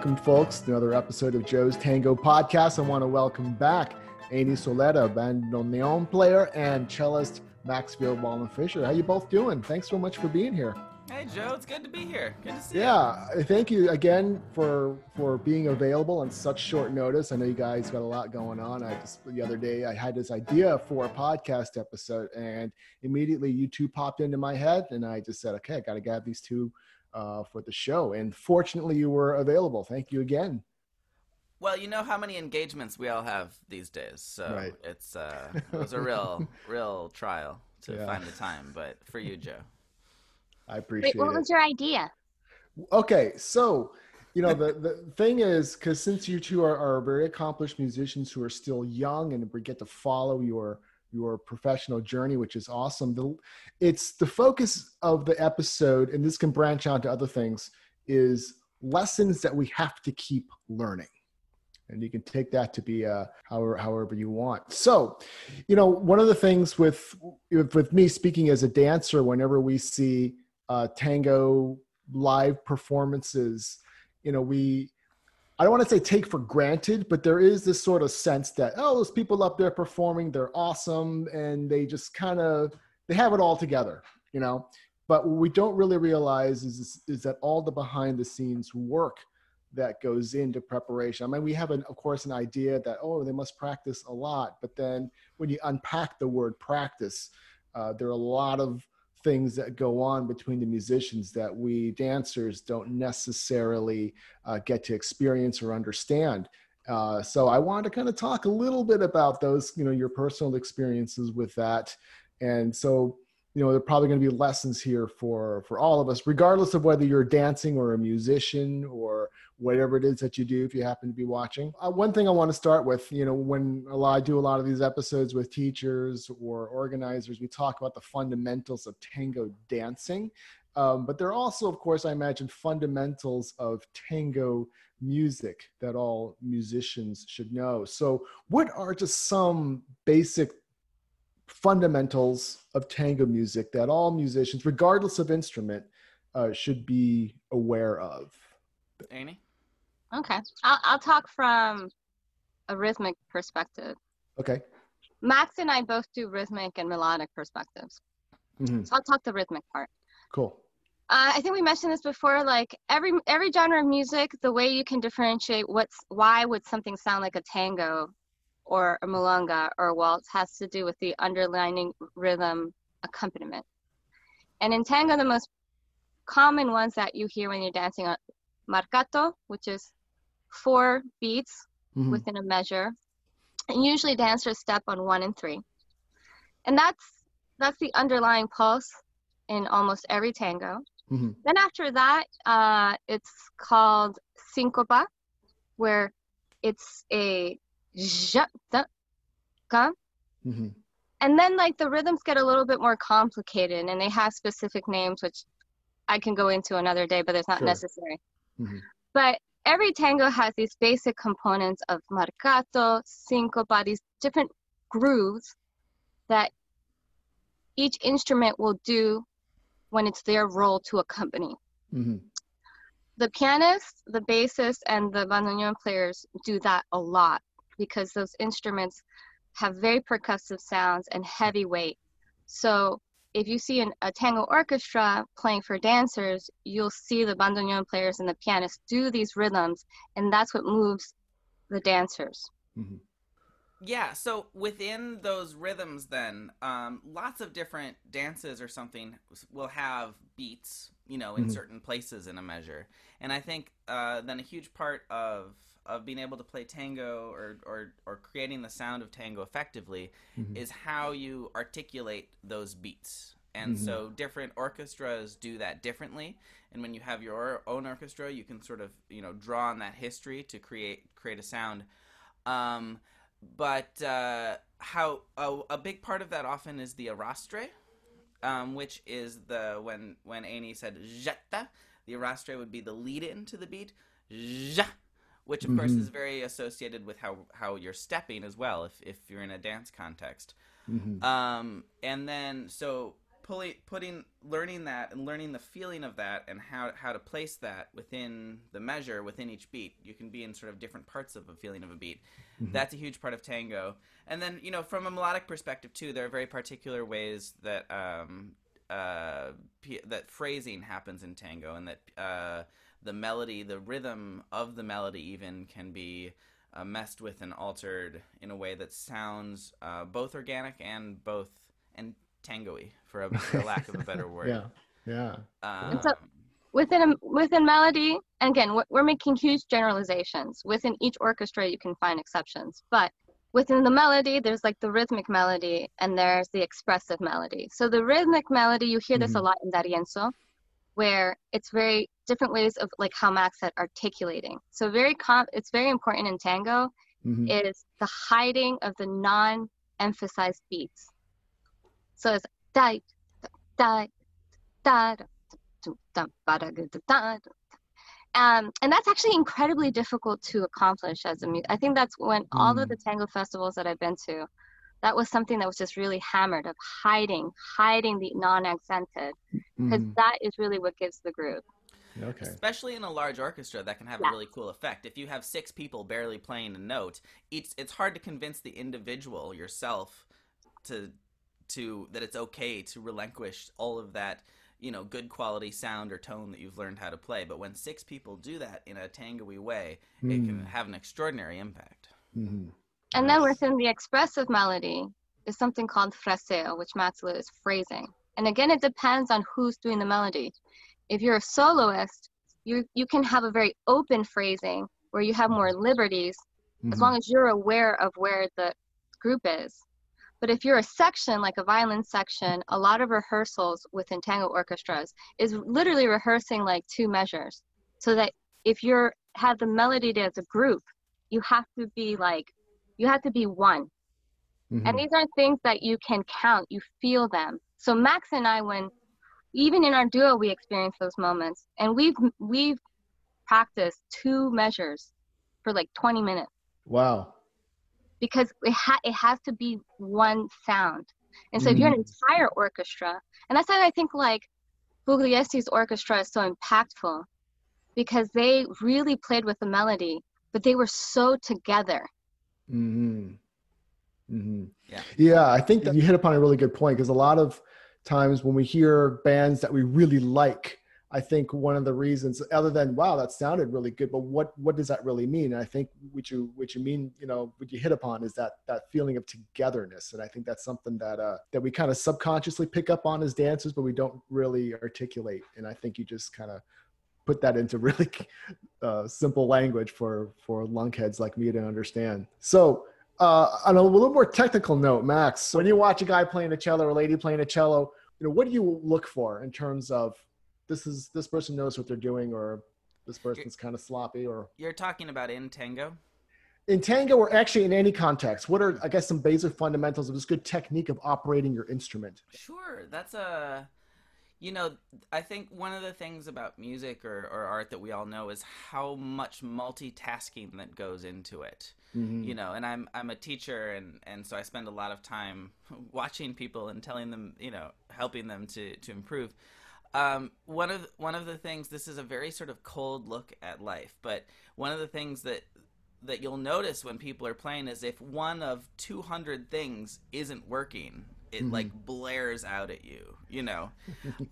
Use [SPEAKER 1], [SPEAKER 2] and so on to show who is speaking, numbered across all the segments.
[SPEAKER 1] welcome, folks, to another episode of Joe's Tango Podcast. I want to welcome back Annie Soleta, bandoneon player, and cellist Maxfield Wallen Fisher. How you both doing? Thanks so much for being here.
[SPEAKER 2] Hey Joe, it's good to be here. Good to see
[SPEAKER 1] yeah, you. Yeah, thank you again for for being available on such short notice. I know you guys got a lot going on. I just the other day I had this idea for a podcast episode, and immediately you two popped into my head, and I just said, okay, I got to get these two uh, for the show. And fortunately, you were available. Thank you again.
[SPEAKER 2] Well, you know how many engagements we all have these days, so right. it's uh, it was a real, real trial to yeah. find the time. But for you, Joe,
[SPEAKER 1] I appreciate.
[SPEAKER 3] Wait, what
[SPEAKER 1] it.
[SPEAKER 3] was your idea?
[SPEAKER 1] Okay, so you know the the thing is because since you two are, are very accomplished musicians who are still young and we get to follow your your professional journey, which is awesome. The, it's the focus of the episode, and this can branch out to other things, is lessons that we have to keep learning. And you can take that to be uh, however, however you want. So, you know, one of the things with with me speaking as a dancer, whenever we see uh, tango live performances, you know, we I don't want to say take for granted, but there is this sort of sense that oh, those people up there performing, they're awesome, and they just kind of they have it all together, you know. But what we don't really realize is is that all the behind the scenes work that goes into preparation. I mean, we have an, of course an idea that oh, they must practice a lot, but then when you unpack the word practice, uh, there are a lot of things that go on between the musicians that we dancers don't necessarily uh, get to experience or understand. Uh, so I wanted to kind of talk a little bit about those, you know, your personal experiences with that. And so, you know, there are probably going to be lessons here for for all of us, regardless of whether you're dancing or a musician or whatever it is that you do if you happen to be watching. Uh, one thing I want to start with, you know, when a lot, I do a lot of these episodes with teachers or organizers, we talk about the fundamentals of tango dancing. Um, but there are also, of course, I imagine fundamentals of tango music that all musicians should know. So, what are just some basic fundamentals of tango music that all musicians, regardless of instrument, uh, should be aware of?
[SPEAKER 2] Annie?
[SPEAKER 3] Okay. I'll, I'll talk from a rhythmic perspective.
[SPEAKER 1] Okay.
[SPEAKER 3] Max and I both do rhythmic and melodic perspectives. Mm-hmm. So I'll talk the rhythmic part.
[SPEAKER 1] Cool.
[SPEAKER 3] Uh, I think we mentioned this before. Like every every genre of music, the way you can differentiate what's why would something sound like a tango, or a milonga or a waltz has to do with the underlining rhythm accompaniment. And in tango, the most common ones that you hear when you're dancing are marcato, which is four beats mm-hmm. within a measure. And usually dancers step on one and three. And that's that's the underlying pulse in almost every tango. Mm-hmm. Then after that, uh, it's called syncopa, where it's a ja, da, ka. Mm-hmm. And then like the rhythms get a little bit more complicated and they have specific names, which I can go into another day, but it's not sure. necessary. Mm-hmm. But every tango has these basic components of marcato, syncopa, these different grooves that each instrument will do when it's their role to accompany. Mm-hmm. The pianist, the bassist, and the bandoneon players do that a lot because those instruments have very percussive sounds and heavy weight. So if you see an, a tango orchestra playing for dancers, you'll see the bandoneon players and the pianists do these rhythms, and that's what moves the dancers. Mm-hmm.
[SPEAKER 2] Yeah, so within those rhythms, then um, lots of different dances or something will have beats, you know, in mm-hmm. certain places in a measure, and I think uh, then a huge part of of being able to play tango or, or, or creating the sound of tango effectively mm-hmm. is how you articulate those beats. And mm-hmm. so different orchestras do that differently. And when you have your own orchestra, you can sort of, you know, draw on that history to create create a sound. Um, but uh, how a, a, big part of that often is the arrastre, um, which is the when when Annie said jetta, the arrastre would be the lead in to the beat. Ja, which of mm-hmm. course is very associated with how how you're stepping as well if if you're in a dance context. Mm-hmm. Um, and then so pulling, putting, learning that and learning the feeling of that and how how to place that within the measure within each beat. You can be in sort of different parts of a feeling of a beat. Mm-hmm. That's a huge part of tango. And then you know, from a melodic perspective too, there are very particular ways that um, uh, that phrasing happens in tango, and that uh, the melody, the rhythm of the melody, even can be uh, messed with and altered in a way that sounds uh, both organic and both and tangoy, for, a, for lack of a better word.
[SPEAKER 1] yeah, yeah. Um,
[SPEAKER 3] so within a, within melody, and again, we're making huge generalizations. Within each orchestra, you can find exceptions, but within the melody there's like the rhythmic melody and there's the expressive melody so the rhythmic melody you hear this mm-hmm. a lot in D'Arienzo where it's very different ways of like how max said articulating so very com- it's very important in tango mm-hmm. is the hiding of the non-emphasized beats so it's da da da um, and that's actually incredibly difficult to accomplish as a music. I think that's when all of mm. the tango festivals that I've been to, that was something that was just really hammered of hiding, hiding the non-accented, because mm. that is really what gives the groove.
[SPEAKER 2] Okay. Especially in a large orchestra, that can have yeah. a really cool effect. If you have six people barely playing a note, it's it's hard to convince the individual yourself to to that it's okay to relinquish all of that you know good quality sound or tone that you've learned how to play but when six people do that in a tangoy way mm. it can hmm. have an extraordinary impact
[SPEAKER 3] mm-hmm. and then within the expressive melody is something called fraseo which Matsulu is phrasing and again it depends on who's doing the melody if you're a soloist you you can have a very open phrasing where you have more liberties mm-hmm. as long as you're aware of where the group is but if you're a section, like a violin section, a lot of rehearsals within tango orchestras is literally rehearsing like two measures. So that if you're have the melody as a group, you have to be like, you have to be one. Mm-hmm. And these aren't things that you can count, you feel them. So Max and I, when even in our duo, we experience those moments, and we've we've practiced two measures for like 20 minutes.
[SPEAKER 1] Wow
[SPEAKER 3] because it, ha- it has to be one sound. And so mm-hmm. if you're an mm-hmm. entire orchestra, and that's why I think like Pugliese's orchestra is so impactful because they really played with the melody, but they were so together.
[SPEAKER 1] Mm-hmm. Mm-hmm. Yeah. Yeah, I think that you hit upon a really good point because a lot of times when we hear bands that we really like, I think one of the reasons, other than wow, that sounded really good, but what what does that really mean? And I think what you what you mean, you know, what you hit upon is that that feeling of togetherness, and I think that's something that uh, that we kind of subconsciously pick up on as dancers, but we don't really articulate. And I think you just kind of put that into really uh, simple language for for lunkheads like me to understand. So. Uh, on a little more technical note, Max, when you watch a guy playing a cello or a lady playing a cello, you know, what do you look for in terms of this is this person knows what they're doing or this person's kind of sloppy or
[SPEAKER 2] you're talking about in tango?
[SPEAKER 1] In tango or actually in any context what are i guess some basic fundamentals of this good technique of operating your instrument?
[SPEAKER 2] Sure that's a you know i think one of the things about music or, or art that we all know is how much multitasking that goes into it mm-hmm. you know and i'm i'm a teacher and and so i spend a lot of time watching people and telling them you know helping them to to improve um, one of one of the things this is a very sort of cold look at life, but one of the things that that you'll notice when people are playing is if one of 200 things isn't working, it mm-hmm. like blares out at you, you know,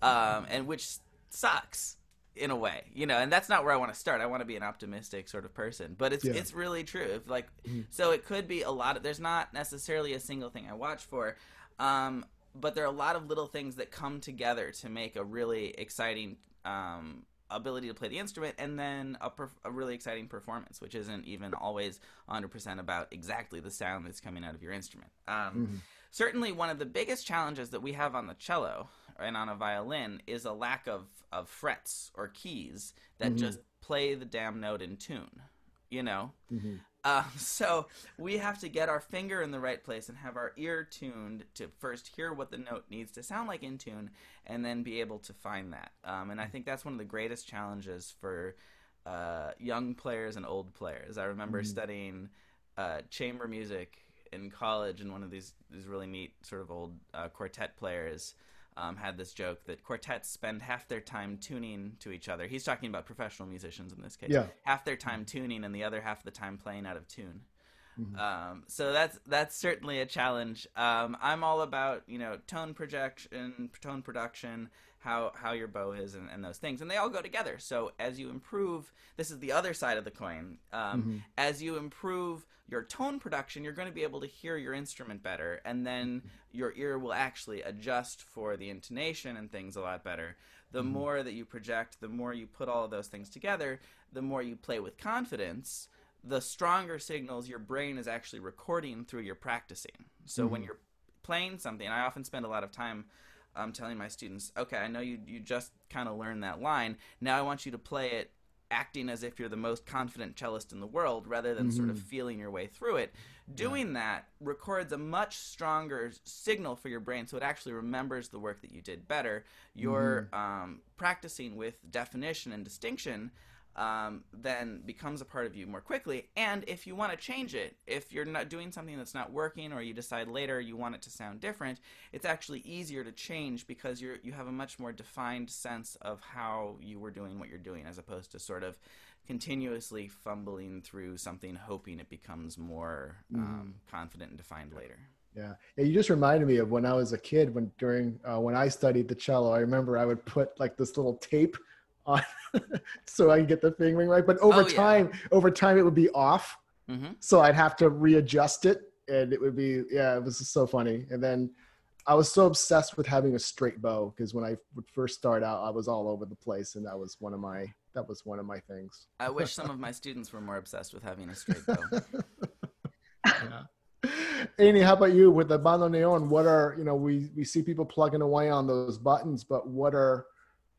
[SPEAKER 2] um, and which sucks in a way, you know, and that's not where I want to start. I want to be an optimistic sort of person, but it's yeah. it's really true. If like, mm-hmm. so it could be a lot of. There's not necessarily a single thing I watch for. Um, but there are a lot of little things that come together to make a really exciting um, ability to play the instrument and then a, perf- a, really exciting performance, which isn't even always 100% about exactly the sound that's coming out of your instrument. Um, mm-hmm. Certainly, one of the biggest challenges that we have on the cello and on a violin is a lack of, of frets or keys that mm-hmm. just play the damn note in tune. You know, mm-hmm. Um, so we have to get our finger in the right place and have our ear tuned to first hear what the note needs to sound like in tune, and then be able to find that. Um, and I think that's one of the greatest challenges for uh, young players and old players. I remember mm-hmm. studying uh, chamber music in college, and one of these these really neat sort of old uh, quartet players um, had this joke that quartets spend half their time tuning to each other. He's talking about professional musicians in this case.
[SPEAKER 1] Yeah.
[SPEAKER 2] Half their time tuning and the other half of the time playing out of tune. Mm-hmm. Um, so that's that's certainly a challenge. Um, I'm all about you know tone projection, tone production, how how your bow is, and, and, those things, and they all go together. So as you improve, this is the other side of the coin. Um, mm-hmm. As you improve your tone production, you're going to be able to hear your instrument better, and then your ear will actually adjust for the intonation and things a lot better. The mm-hmm. more that you project, the more you put all of those things together, the more you play with confidence, the stronger signals your brain is actually recording through your practicing. So mm-hmm. when you're playing something, I often spend a lot of time um, telling my students, okay, I know you, you just kind of learned that line. Now I want you to play it acting as if you're the most confident cellist in the world rather than mm-hmm. sort of mm-hmm. feeling your way through it. Doing yeah. that records a much stronger signal for your brain so it actually remembers the work that you did better. You're mm-hmm. um, practicing with definition and distinction um, then becomes a part of you more quickly. And if you want to change it, if you're not doing something that's not working, or you decide later you want it to sound different, it's actually easier to change because you're you have a much more defined sense of how you were doing what you're doing, as opposed to sort of continuously fumbling through something, hoping it becomes more um, mm. confident and defined later.
[SPEAKER 1] Yeah. yeah, you just reminded me of when I was a kid. When during uh, when I studied the cello, I remember I would put like this little tape on so I can get the fingering right. But over oh, time, over time it would be off. Mm-hmm. So I'd have to readjust it and it would be yeah, it was so funny. And then I was so obsessed with having a straight bow because when I would first start out, I was all over the place, and that was one of my that was one of my things.
[SPEAKER 2] I wish some of my students were more obsessed with having a straight bow.
[SPEAKER 1] yeah. Annie, how about you with the bandoneon? What are you know we we see people plugging away on those buttons, but what are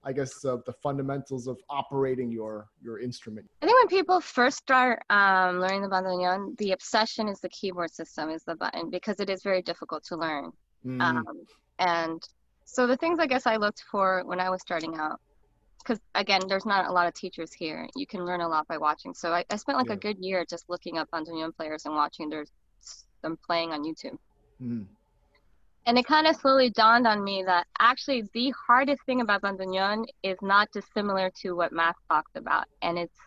[SPEAKER 1] I guess uh, the fundamentals of operating your your instrument.
[SPEAKER 3] I think when people first start um, learning the bandoneon, the obsession is the keyboard system, is the button because it is very difficult to learn. Mm. Um, and so the things I guess I looked for when I was starting out, because again, there's not a lot of teachers here. You can learn a lot by watching. So I, I spent like yeah. a good year just looking up bandoneon players and watching their them playing on YouTube. Mm and it kind of slowly dawned on me that actually the hardest thing about bandoneon is not dissimilar to what Max talked about, and it's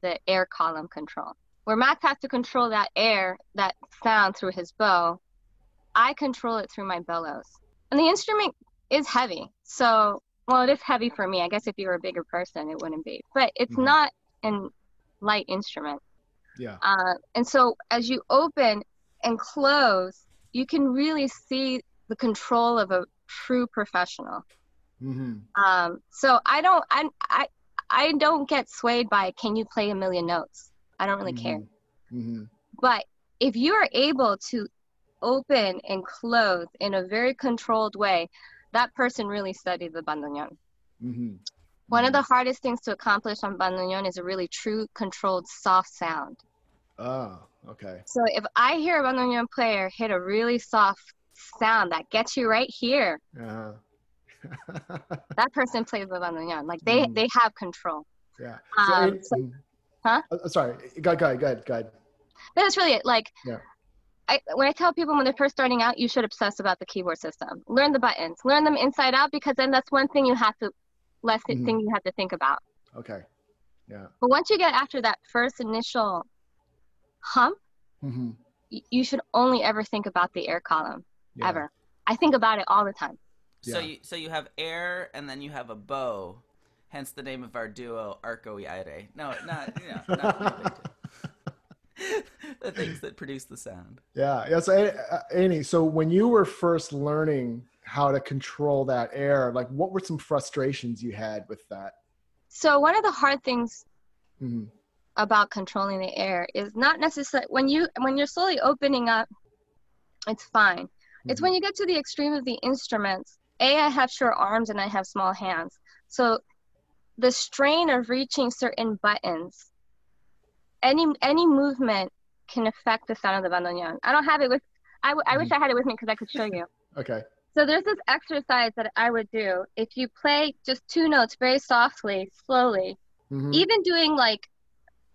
[SPEAKER 3] the air column control. Where Max has to control that air, that sound through his bow, I control it through my bellows. And the instrument is heavy. So, well, it is heavy for me. I guess if you were a bigger person, it wouldn't be. But it's mm-hmm. not a light instrument.
[SPEAKER 1] Yeah.
[SPEAKER 3] Uh, and so as you open and close, you can really see the control of a true professional. Mm-hmm. Um, so I don't, I, I, I don't get swayed by can you play a million notes. I don't really mm-hmm. care. Mm-hmm. But if you are able to open and close in a very controlled way, that person really studied the bandoneon. Mm-hmm. One of the mm-hmm. hardest things to accomplish on bandoneon is a really true, controlled, soft sound.
[SPEAKER 1] Oh, okay.
[SPEAKER 3] So if I hear a bandoneon player hit a really soft sound that gets you right here, uh-huh. that person plays the bandoneon. Like they mm. they have control.
[SPEAKER 1] Yeah. So, um, it, so, huh? Uh, sorry. Go, go, go ahead. Go ahead.
[SPEAKER 3] That's really it. Like. Yeah. I, when I tell people when they're first starting out, you should obsess about the keyboard system. Learn the buttons, learn them inside out, because then that's one thing you have to, less mm-hmm. thing you have to think about.
[SPEAKER 1] Okay. Yeah.
[SPEAKER 3] But once you get after that first initial hump, mm-hmm. y- you should only ever think about the air column yeah. ever. I think about it all the time.
[SPEAKER 2] So yeah. you so you have air and then you have a bow, hence the name of our duo Arco y Aire. No, not you know, not the things that produce the sound.
[SPEAKER 1] Yeah, yeah. So Annie, so when you were first learning how to control that air, like what were some frustrations you had with that?
[SPEAKER 3] So one of the hard things mm-hmm about controlling the air is not necessarily when you when you're slowly opening up it's fine mm-hmm. it's when you get to the extreme of the instruments a i have short arms and i have small hands so the strain of reaching certain buttons any any movement can affect the sound of the bandoneon i don't have it with I, w- I wish mm-hmm. i had it with me because i could show you
[SPEAKER 1] okay
[SPEAKER 3] so there's this exercise that i would do if you play just two notes very softly slowly mm-hmm. even doing like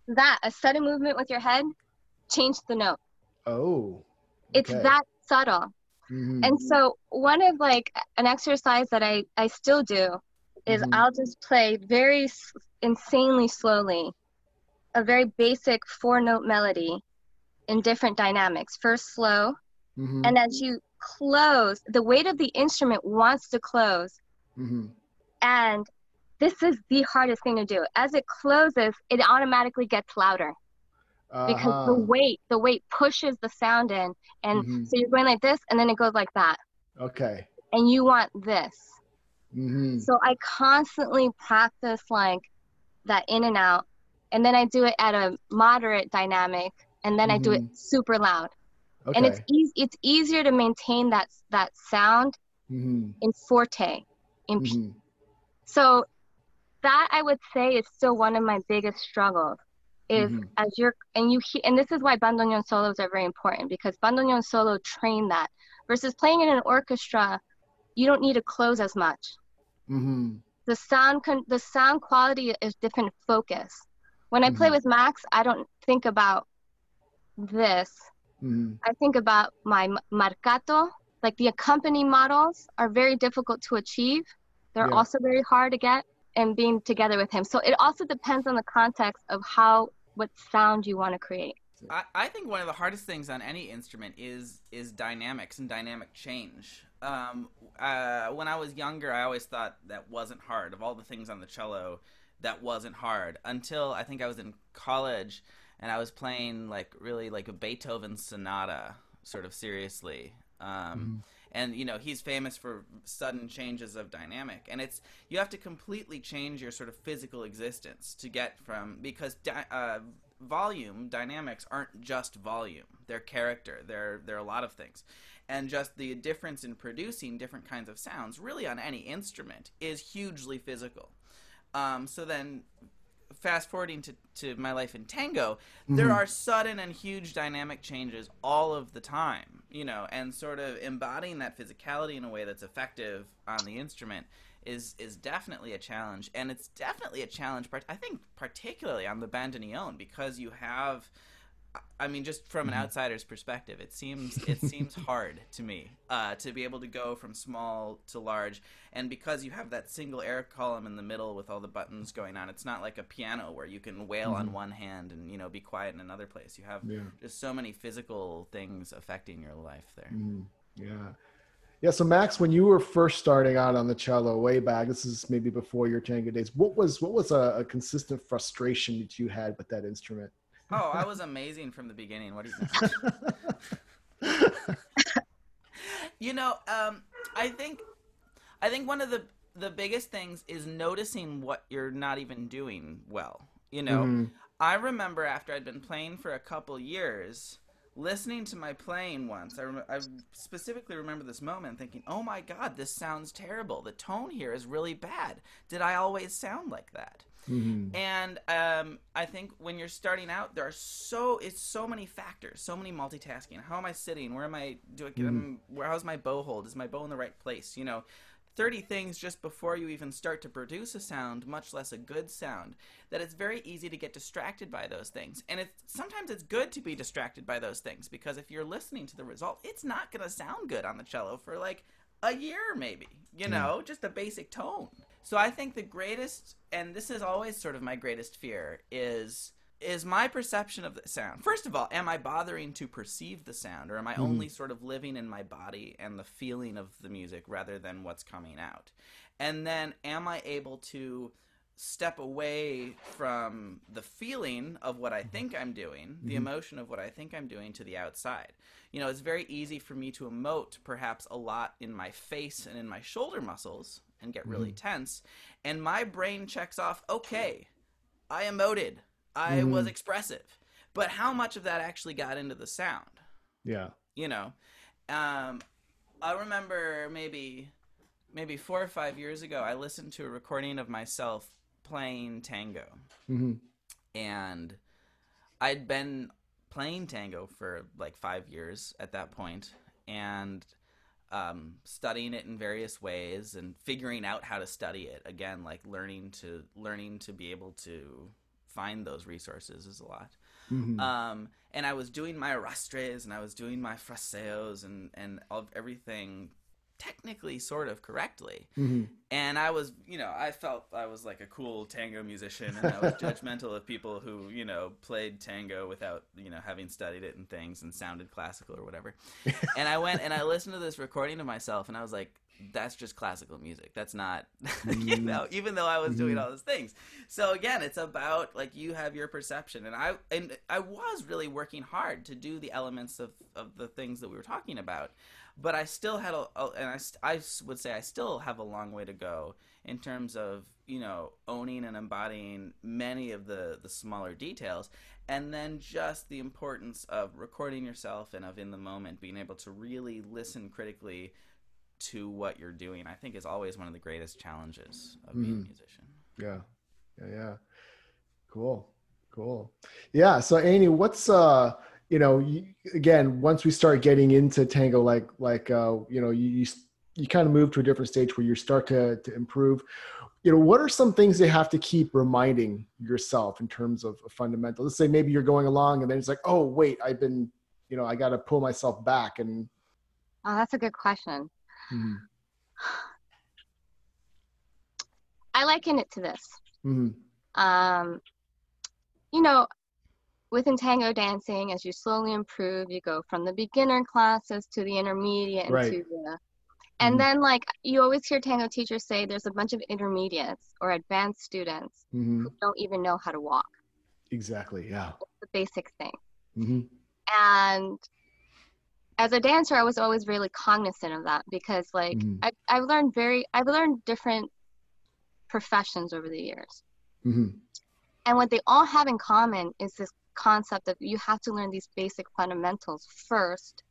[SPEAKER 3] that a sudden movement with your head change the note
[SPEAKER 1] oh
[SPEAKER 3] okay. it's that subtle Mm-hmm. And so one of like an exercise that I I still do is mm-hmm. I'll just play very insanely slowly a very basic four note melody in different dynamics. First slow, mm-hmm. and as you close, the weight of the instrument wants to close. Mm-hmm. And this is the hardest thing to do. As it closes, it automatically gets louder. Uh-huh. Because the weight, the weight pushes the sound in. And mm-hmm. so you're going like this, and then it goes like that.
[SPEAKER 1] Okay.
[SPEAKER 3] And you want this. Mm-hmm. So I constantly practice like that in and out. And then I do it at a moderate dynamic. And then I do it mm-hmm. super loud. Okay. And it's easy. It's easier to maintain that that sound mm-hmm. in forte. In mm-hmm. so that I would say is still one of my biggest struggles. Is mm-hmm. as you're and you and this is why bandoneon solos are very important because bandoneon solo train that versus playing in an orchestra, you don't need to close as much. Mm-hmm. The sound con- the sound quality is different focus. When I play mm-hmm. with Max, I don't think about this Mm-hmm. I think about my marcato, like the accompanying models are very difficult to achieve. They're yeah. also very hard to get and being together with him. So it also depends on the context of how what sound you want to create.
[SPEAKER 2] I, I think one of the hardest things on any instrument is is dynamics and dynamic change. Um, uh, when I was younger, I always thought that wasn't hard. Of all the things on the cello, that wasn't hard until I think I was in college and I was playing like really like a Beethoven sonata, sort of seriously. Um, mm-hmm. And you know he's famous for sudden changes of dynamic, and it's you have to completely change your sort of physical existence to get from because di- uh, volume dynamics aren't just volume; they're character. They're they're a lot of things, and just the difference in producing different kinds of sounds, really on any instrument, is hugely physical. Um, so then fast forwarding to, to my life in tango, mm-hmm. there are sudden and huge dynamic changes all of the time, you know, and sort of embodying that physicality in a way that's effective on the instrument is is definitely a challenge, and it's definitely a challenge. Part I think particularly on the bandoneon because you have I mean, just from an mm-hmm. outsider's perspective, it seems it seems hard to me uh, to be able to go from small to large, and because you have that single air column in the middle with all the buttons going on, it's not like a piano where you can wail mm-hmm. on one hand and you know be quiet in another place. You have yeah. just so many physical things affecting your life there.
[SPEAKER 1] Mm-hmm. Yeah. Yeah, so Max, when you were first starting out on the cello way back, this is maybe before your tango days. What was what was a, a consistent frustration that you had with that instrument?
[SPEAKER 2] Oh, I was amazing from the beginning. What do you think? you know, um, I think, I think one of the the biggest things is noticing what you're not even doing well. You know, mm-hmm. I remember after I'd been playing for a couple years, listening to my playing once. I, rem- I specifically remember this moment, thinking, "Oh my God, this sounds terrible. The tone here is really bad. Did I always sound like that?" Mm-hmm. And um, I think when you're starting out, there are so it's so many factors, so many multitasking. How am I sitting? Where am I doing? Mm-hmm. Where how's my bow hold? Is my bow in the right place? You know, 30 things just before you even start to produce a sound, much less a good sound, that it's very easy to get distracted by those things. And it's sometimes it's good to be distracted by those things because if you're listening to the result, it's not going to sound good on the cello for like a year maybe, you know, just a basic tone. So I think the greatest, and this is always sort of my greatest fear, is is my perception of the sound. First of all, am I bothering to perceive the sound, or am I mm. only sort of living in my body and the feeling of the music rather than what's coming out? And then, am I able to step away from the feeling of what I mm-hmm. think I'm doing, mm-hmm. the emotion of what I think I'm doing to the outside. You know, it's very easy for me to emote perhaps a lot in my face and in my shoulder muscles and get really mm-hmm. tense. And my brain checks off, okay, I emoted, I mm-hmm. was expressive. But how much of that actually got into the sound?
[SPEAKER 1] Yeah.
[SPEAKER 2] You know, um, I remember maybe maybe four or five years ago, I listened to a recording of myself playing tango. Mm-hmm. And I'd been playing tango for like five years at that point and um, studying it in various ways and figuring out how to study it again like learning to learning to be able to find those resources is a lot Mm-hmm. Um, and I was doing my arrastres and I was doing my fraseos and and of everything technically sort of correctly. Mm-hmm. And I was, you know, I felt I was like a cool tango musician and I was judgmental of people who, you know, played tango without, you know, having studied it and things and sounded classical or whatever. and I went and I listened to this recording of myself and I was like, that's just classical music. That's not, mm-hmm. you know, even though I was doing mm-hmm. all those things. So again, it's about like you have your perception, and I and I was really working hard to do the elements of of the things that we were talking about but I still had a, a and I, I would say I still have a long way to go in terms of you know owning and embodying many of the the smaller details and then just the importance of recording yourself and of in the moment being able to really listen critically to what you're doing i think is always one of the greatest challenges of being mm-hmm. a musician
[SPEAKER 1] yeah yeah yeah cool cool yeah so annie what's uh you know, you, again, once we start getting into tango, like like uh, you know, you, you you kind of move to a different stage where you start to to improve. You know, what are some things you have to keep reminding yourself in terms of a fundamental? Let's say maybe you're going along and then it's like, oh wait, I've been, you know, I got to pull myself back and.
[SPEAKER 3] Oh, that's a good question. Mm-hmm. I liken it to this. Mm-hmm. Um, you know, within tango dancing, as you slowly improve, you go from the beginner classes to the intermediate and to the and mm-hmm. then like you always hear tango teachers say there's a bunch of intermediates or advanced students mm-hmm. who don't even know how to walk.
[SPEAKER 1] Exactly, yeah.
[SPEAKER 3] The basic thing. Mm-hmm. And as a dancer, I was always really cognizant of that because like mm-hmm. I, I've learned very I've learned different professions over the years. Mm-hmm. And what they all have in common is this concept of you have to learn these basic fundamentals first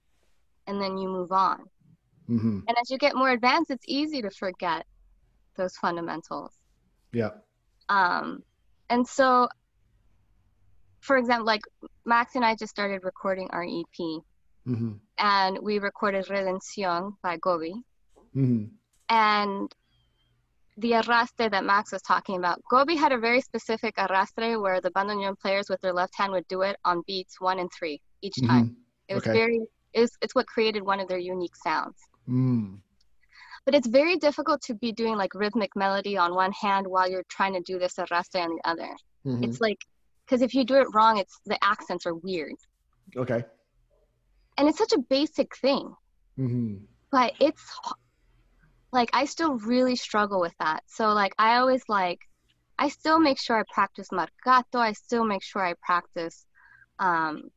[SPEAKER 3] and then you move on mm-hmm. and as you get more advanced it's easy to forget those fundamentals
[SPEAKER 1] yeah
[SPEAKER 3] um and so for example like max and i just started recording our ep mm-hmm. and we recorded redencion by Gobbi mm-hmm. and the arrastre that Max was talking about. Gobbi had a very specific arrastre where the bandoneon players with their left hand would do it on beats one and three each mm-hmm. time. Mm-hmm. It was okay. very, it's, it's what created one of their unique sounds. Mm. But it's very difficult to be doing like rhythmic melody on one hand while you're trying to do this arrastre on the other. Mm-hmm. It's like, because if you do it wrong, it's the accents are weird.
[SPEAKER 1] Okay.
[SPEAKER 3] And it's such a basic thing. Mm-hmm. But it's like I still really struggle with that. So like I always like I still make sure I practice marcato. I still make sure I practice um,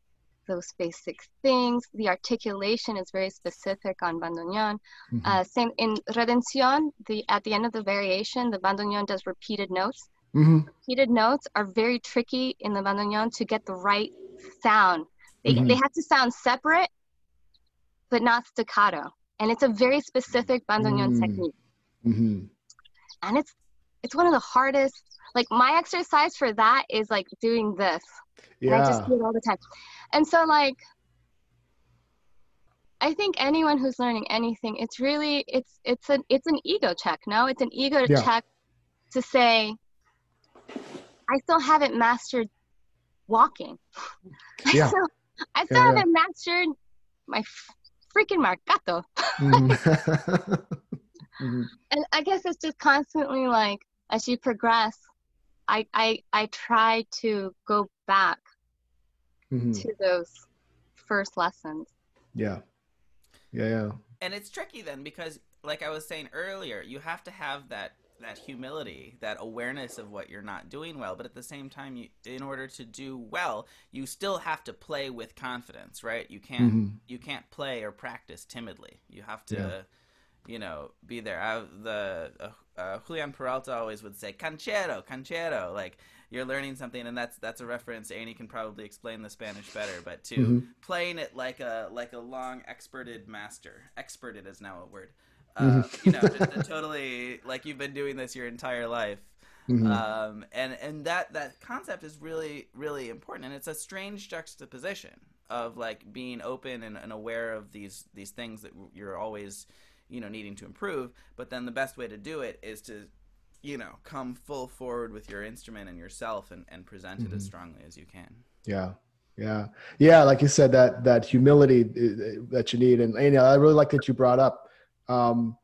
[SPEAKER 3] those basic things. The articulation is very specific on bandoneon. Mm-hmm. Uh, same in redencion. The at the end of the variation, the bandoneon does repeated notes. Mm-hmm. Repeated notes are very tricky in the bandoneon to get the right sound. They, mm-hmm. they have to sound separate, but not staccato and it's a very specific bandoneon mm. technique. Mm-hmm. And it's it's one of the hardest. Like my exercise for that is like doing this. Yeah. And I just do it all the time. And so like I think anyone who's learning anything, it's really it's it's an it's an ego check. No, it's an ego yeah. check to say I still haven't mastered walking. Yeah. I still, I still yeah, haven't mastered my freaking marcato. mm-hmm. mm-hmm. And I guess it's just constantly like as you progress, I I I try to go back mm-hmm. to those first lessons.
[SPEAKER 1] Yeah. Yeah, yeah.
[SPEAKER 2] And it's tricky then because like I was saying earlier, you have to have that that humility, that awareness of what you're not doing well, but at the same time, you, in order to do well, you still have to play with confidence, right? You can't mm-hmm. you can't play or practice timidly. You have to, yeah. you know, be there. I, the uh, uh, Julian Peralta always would say "canchero, canchero," like you're learning something, and that's that's a reference. Annie can probably explain the Spanish better, but to mm-hmm. playing it like a like a long experted master. Experted is now a word. Mm-hmm. you know, just totally like you've been doing this your entire life. Mm-hmm. Um, and and that that concept is really really important, and it's a strange juxtaposition of like being open and, and aware of these these things that you're always you know needing to improve. But then the best way to do it is to you know come full forward with your instrument and yourself and, and present mm-hmm. it as mm-hmm. strongly as you can.
[SPEAKER 1] Yeah, Yeah, yeah, like you said, that that humility uh, that you need, and, and you know, I really like that you brought up, um,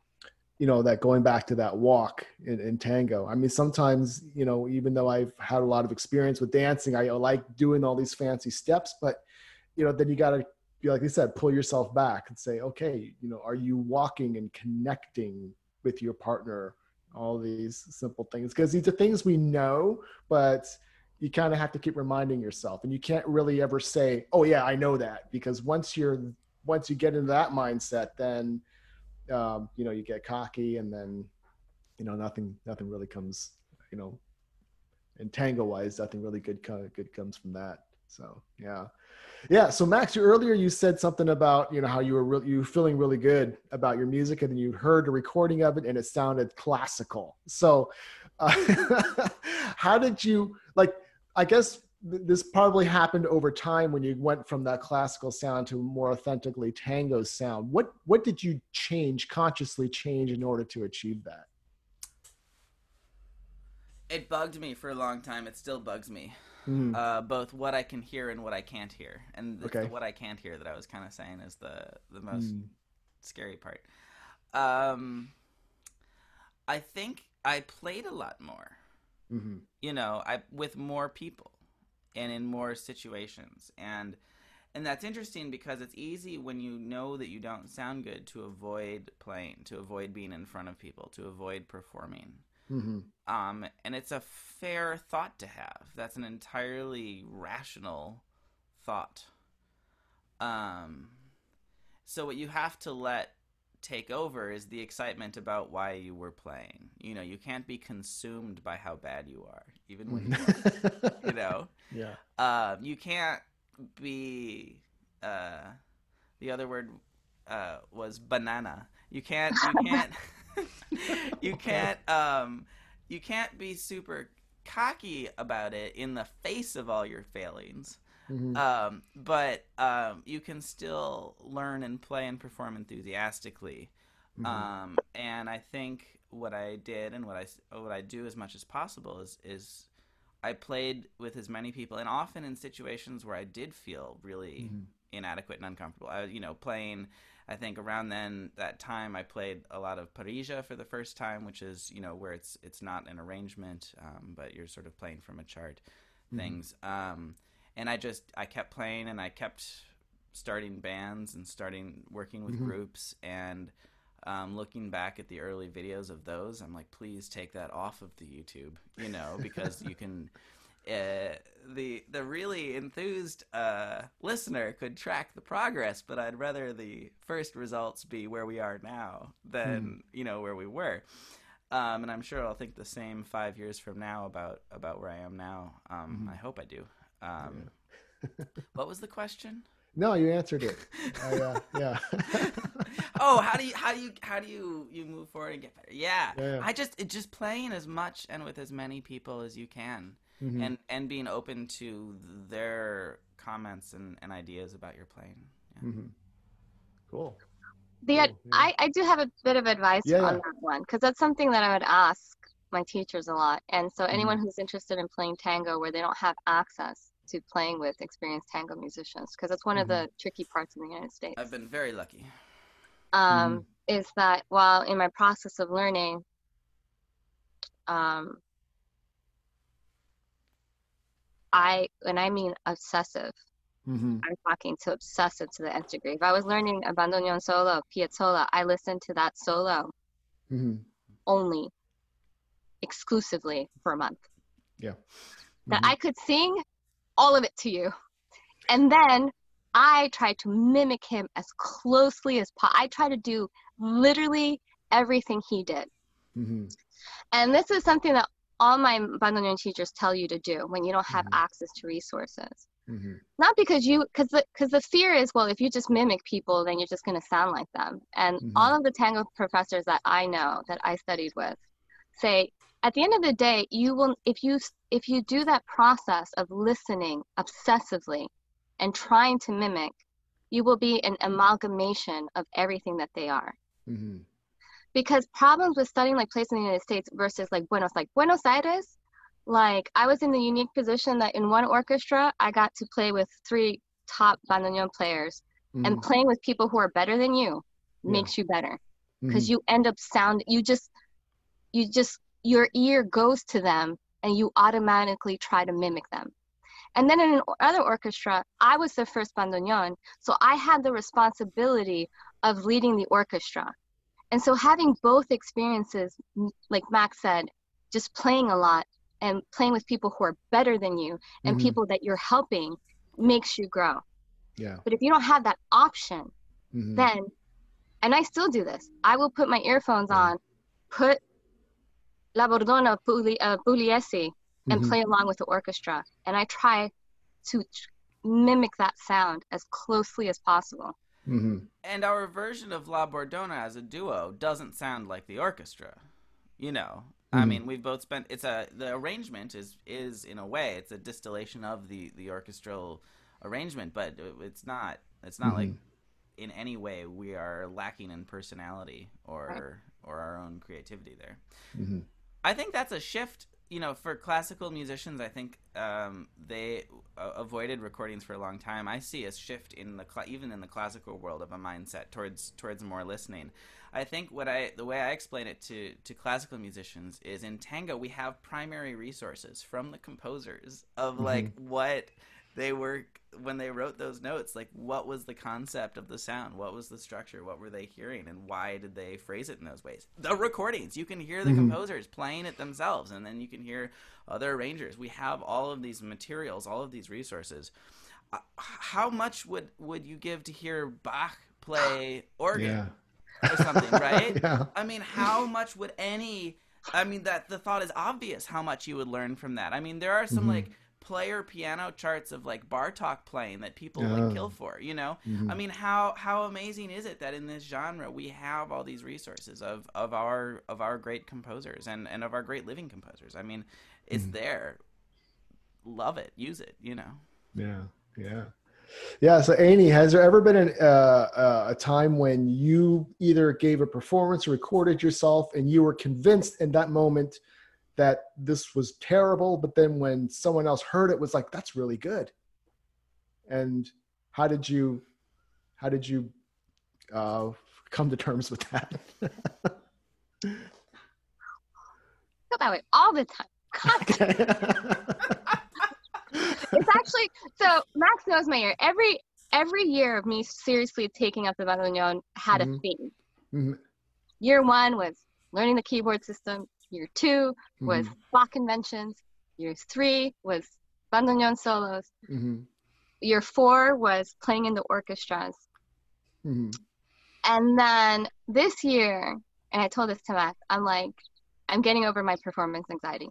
[SPEAKER 1] you know, that going back to that walk in, in, tango. I mean, sometimes you know, even though I've had a lot of experience with dancing, I like doing all these fancy steps, but you know, then you got to be like you said, pull yourself back and say, okay, you know, are you walking and connecting with your partner? All these simple things because these are things we know, but you kind of have to keep reminding yourself and you can't really ever say oh yeah i know that because once you're once you get into that mindset then um, you know you get cocky and then you know nothing nothing really comes you know tango wise nothing really good good comes from that. So yeah. Yeah so max you earlier you said something about you know how you were you were feeling really good about your music and then you heard a recording of it and it sounded classical. So uh, how did you like I guess this probably happened over time when you went from that classical sound to more authentically tango sound. What what did you change consciously change in order to achieve that?
[SPEAKER 2] It bugged me for a long time. It still bugs me. Mm. Uh, both what I can hear and what I can't hear, and the, okay. the what I can't hear that I was kind of saying is the the most mm. scary part. Um, I think I played a lot more. Mm-hmm. You know, I with more people and in more situations, and and that's interesting because it's easy when you know that you don't sound good to avoid playing, to avoid being in front of people, to avoid performing. Mm-hmm. Um, and it's a fair thought to have. That's an entirely rational thought. Um, so what you have to let take over is the excitement about why you were playing. You know, you can't be consumed by how bad you are, even when you, you know.
[SPEAKER 1] Yeah.
[SPEAKER 2] Um, you can't be. Uh, the other word uh, was banana. You can't. You can't. you can't. Um, you can't be super cocky about it in the face of all your failings. Mm-hmm. Um, but um, you can still learn and play and perform enthusiastically. Mm-hmm. Um, and I think what I did and what I what I do as much as possible is is I played with as many people, and often in situations where I did feel really mm-hmm. inadequate and uncomfortable. I, you know, playing. I think around then that time I played a lot of parrilla for the first time, which is you know where it's it's not an arrangement, um, but you're sort of playing from a chart, mm-hmm. things. Um, and I just I kept playing and I kept starting bands and starting working with mm-hmm. groups and um, looking back at the early videos of those, I'm like, please take that off of the YouTube, you know, because you can. Uh, the the really enthused uh, listener could track the progress, but I'd rather the first results be where we are now than hmm. you know where we were. Um, and I'm sure I'll think the same five years from now about about where I am now. Um, mm-hmm. I hope I do. Um, yeah. what was the question?
[SPEAKER 1] No, you answered it. I, uh, yeah.
[SPEAKER 2] oh, how do you how do you how do you you move forward and get better? Yeah, yeah. I just it just playing as much and with as many people as you can, mm-hmm. and and being open to their comments and, and ideas about your playing.
[SPEAKER 1] Yeah. Mm-hmm. Cool.
[SPEAKER 3] The, cool. Yeah. I, I do have a bit of advice on that one because that's something that I would ask my teachers a lot. And so anyone mm-hmm. who's interested in playing tango where they don't have access to playing with experienced tango musicians, because that's one mm-hmm. of the tricky parts in the United States.
[SPEAKER 2] I've been very lucky.
[SPEAKER 3] Um, mm-hmm. Is that while in my process of learning, um, I, and I mean obsessive, Mm-hmm. I'm talking to obsessive to the nth degree. If I was learning a bandoneon solo, Piazzolla, I listened to that solo mm-hmm. only exclusively for a month.
[SPEAKER 1] Yeah. Mm-hmm.
[SPEAKER 3] That I could sing all of it to you. And then I try to mimic him as closely as possible. I try to do literally everything he did. Mm-hmm. And this is something that all my bandoneon teachers tell you to do when you don't have mm-hmm. access to resources. Mm-hmm. Not because you, because the, cause the fear is, well, if you just mimic people, then you're just going to sound like them. And mm-hmm. all of the tango professors that I know that I studied with say, at the end of the day you will if you if you do that process of listening obsessively and trying to mimic you will be an amalgamation of everything that they are mm-hmm. because problems with studying like places in the united states versus like buenos like buenos aires like I was in the unique position that in one orchestra I got to play with three top bandoneon players, mm-hmm. and playing with people who are better than you yeah. makes you better because mm-hmm. you end up sound you just you just your ear goes to them and you automatically try to mimic them. And then in another orchestra, I was the first bandoneon, so I had the responsibility of leading the orchestra. And so having both experiences, like Max said, just playing a lot and playing with people who are better than you and mm-hmm. people that you're helping makes you grow.
[SPEAKER 1] Yeah.
[SPEAKER 3] But if you don't have that option, mm-hmm. then, and I still do this, I will put my earphones yeah. on, put La Bordona Puli, uh, Pugliese and mm-hmm. play along with the orchestra. And I try to mimic that sound as closely as possible.
[SPEAKER 2] Mm-hmm. And our version of La Bordona as a duo doesn't sound like the orchestra. You know, mm-hmm. I mean, we've both spent. It's a the arrangement is is in a way it's a distillation of the the orchestral arrangement, but it's not. It's not like mm-hmm. in any way we are lacking in personality or right. or our own creativity there. I think that's a shift you know, for classical musicians, I think um, they uh, avoided recordings for a long time. I see a shift in the cl- even in the classical world of a mindset towards towards more listening. I think what I the way I explain it to to classical musicians is in tango we have primary resources from the composers of like mm-hmm. what they were when they wrote those notes like what was the concept of the sound? What was the structure? What were they hearing? And why did they phrase it in those ways? The recordings. You can hear the mm-hmm. composers playing it themselves and then you can hear other arrangers. We have all of these materials all of these resources. Uh, how much would would you give to hear bach play organ yeah. or something right? Yeah. i mean how much would any i mean that the thought is obvious how much you would learn from that. I mean there are some mm-hmm. like player piano charts of like Bartok playing that people would kill for. You know, mm-hmm. I mean, how how amazing is it that in this genre we have all these resources of of our of our great composers and and of our great living composers. I mean, it's mm-hmm. there. Love it, use it. You know.
[SPEAKER 1] Yeah, yeah. Yeah. So, Annie, has there ever been an, uh, uh, a time when you either gave a performance or recorded yourself and you were convinced in that moment that this was terrible, but then when someone else heard it was like, that's really good. And how did you, how did you uh, come to terms with that?
[SPEAKER 3] feel that way all the time. it's actually so Max knows my year. Every every year of me seriously taking up the bandoneon had mm-hmm. a theme. Mm-hmm. Year one was learning the keyboard system. Year two was mm-hmm. Bach inventions. Year three was bandoneon solos. Mm-hmm. Year four was playing in the orchestras. Mm-hmm. And then this year, and I told this to Max, I'm like, I'm getting over my performance anxiety.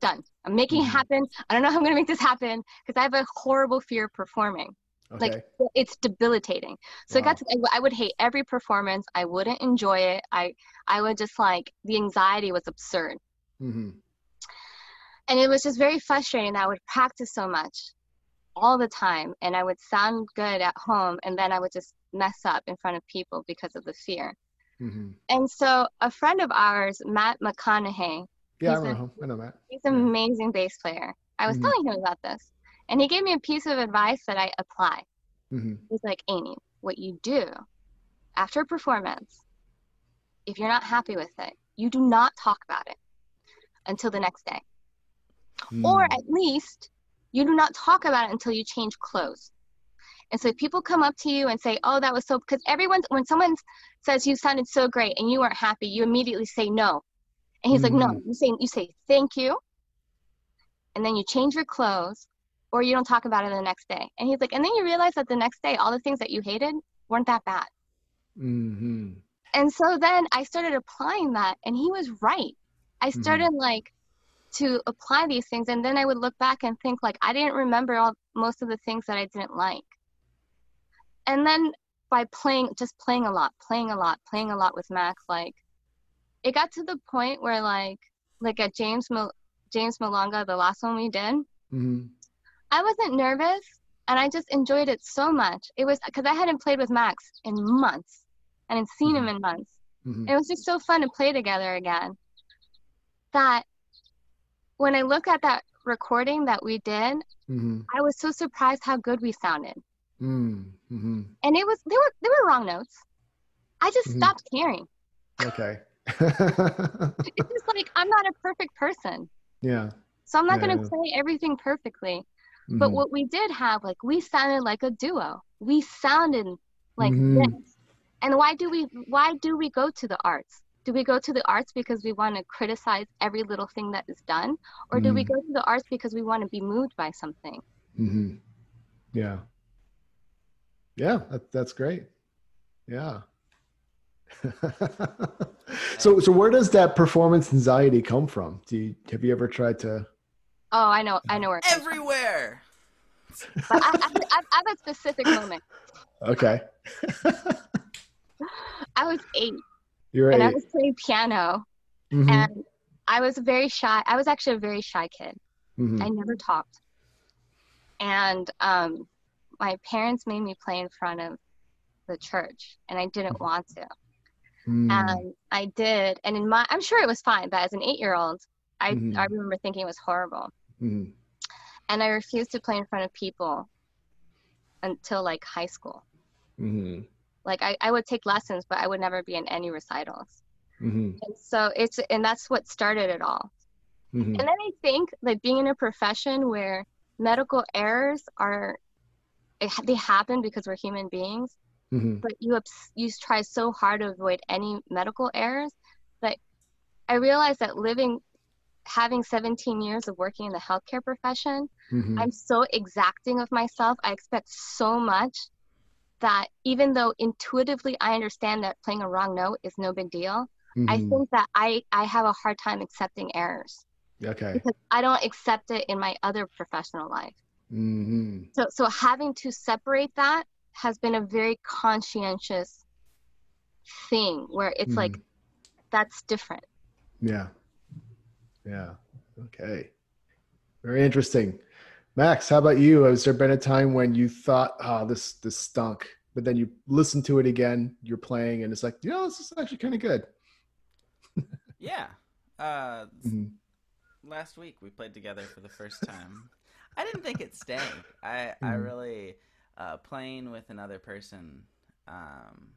[SPEAKER 3] Done. I'm making it mm-hmm. happen. I don't know how I'm going to make this happen because I have a horrible fear of performing. Okay. Like it's debilitating. So wow. it got to, I would hate every performance. I wouldn't enjoy it. I I would just like the anxiety was absurd. Mm-hmm. And it was just very frustrating. that I would practice so much all the time and I would sound good at home and then I would just mess up in front of people because of the fear. Mm-hmm. And so a friend of ours, Matt McConaughey.
[SPEAKER 1] Yeah, I a, I know Matt.
[SPEAKER 3] He's an yeah. amazing bass player. I was mm-hmm. telling him about this. And he gave me a piece of advice that I apply. Mm-hmm. He's like, Amy, what you do after a performance, if you're not happy with it, you do not talk about it until the next day. Mm. Or at least you do not talk about it until you change clothes. And so if people come up to you and say, "Oh, that was so," because everyone, when someone says you sounded so great and you weren't happy, you immediately say no. And he's mm-hmm. like, "No." You say you say thank you, and then you change your clothes, or you don't talk about it the next day. And he's like, and then you realize that the next day, all the things that you hated weren't that bad. Mm-hmm. And so then I started applying that, and he was right. I mm-hmm. started mm-hmm. like to apply these things, and then I would look back and think like I didn't remember all most of the things that I didn't like. And then by playing, just playing a lot, playing a lot, playing a lot with Max, like it got to the point where like like at James Mil- James Malonga, the last one we did. Mm-hmm. I wasn't nervous and I just enjoyed it so much. It was because I hadn't played with Max in months. I hadn't seen mm-hmm. him in months. Mm-hmm. It was just so fun to play together again that when I look at that recording that we did,
[SPEAKER 1] Mm-hmm.
[SPEAKER 3] I was so surprised how good we sounded.
[SPEAKER 1] Mm-hmm.
[SPEAKER 3] And it was there were there were wrong notes. I just
[SPEAKER 1] Mhm.
[SPEAKER 3] stopped caring.
[SPEAKER 1] Okay.
[SPEAKER 3] It's just like I'm not a perfect person.
[SPEAKER 1] yeah.
[SPEAKER 3] So I'm not
[SPEAKER 1] Yeah,
[SPEAKER 3] gonna
[SPEAKER 1] yeah.
[SPEAKER 3] play everything perfectly. But
[SPEAKER 1] Mhm.
[SPEAKER 3] what we did have, like we sounded like a duo. We sounded like
[SPEAKER 1] Mhm.
[SPEAKER 3] this. And why do we why do we go to the arts? Do we go to the arts because we want to criticize every little thing that is done? Or do we
[SPEAKER 1] Mhm.
[SPEAKER 3] go to the arts because we want to be moved by something?
[SPEAKER 1] Mm-hmm. Yeah. Yeah, that, that's great. Yeah. so, so where does that performance anxiety come from? Do you, have you ever tried to?
[SPEAKER 3] Oh, I know, I know where. It comes from.
[SPEAKER 2] Everywhere.
[SPEAKER 3] But I, I, I, I have a specific moment.
[SPEAKER 1] Okay.
[SPEAKER 3] I was eight,
[SPEAKER 1] You're
[SPEAKER 3] and I was playing piano,
[SPEAKER 1] Mhm,
[SPEAKER 3] and I was very shy. I was actually a very shy kid.
[SPEAKER 1] mhm,
[SPEAKER 3] I never talked. And um, my parents made me play in front of the church, and I didn't want to.
[SPEAKER 1] mm,
[SPEAKER 3] And I did, and in my, I'm sure it was fine, but as an eight-year-old, I
[SPEAKER 1] Mhm.
[SPEAKER 3] I remember thinking it was horrible,
[SPEAKER 1] mhm,
[SPEAKER 3] and I refused to play in front of people until like high school.
[SPEAKER 1] mhm,
[SPEAKER 3] Like I, I would take lessons, but I would never be in any recitals.
[SPEAKER 1] mhm,
[SPEAKER 3] And so it's, and that's what started it all.
[SPEAKER 1] mhm,
[SPEAKER 3] And then I think like being in a profession where medical errors are, it, they happen because we're human beings,
[SPEAKER 1] mhm,
[SPEAKER 3] but you you try so hard to avoid any medical errors that I realized that living, having 17 years of working in the healthcare profession,
[SPEAKER 1] mhm,
[SPEAKER 3] I'm so exacting of myself. I expect so much that even though intuitively I understand that playing a wrong note is no big deal, I
[SPEAKER 1] mhm.
[SPEAKER 3] think that I, I have a hard time accepting errors
[SPEAKER 1] Okay.
[SPEAKER 3] because I don't accept it in my other professional life.
[SPEAKER 1] Mm-hmm.
[SPEAKER 3] So so having to separate that has been a very conscientious thing where it's like
[SPEAKER 1] mhm.
[SPEAKER 3] that's different.
[SPEAKER 1] Yeah. Yeah. Okay. Very interesting. Max, how about you? Has there been a time when you thought, oh, this this stunk, but then you listen to it again, you're playing, and it's like, you know, this is actually kind of good.
[SPEAKER 2] Yeah. Uh,
[SPEAKER 1] Mhm.
[SPEAKER 2] last week we played together for the first time. I didn't think it stank. I I
[SPEAKER 1] Mhm.
[SPEAKER 2] really uh, playing with another person, um,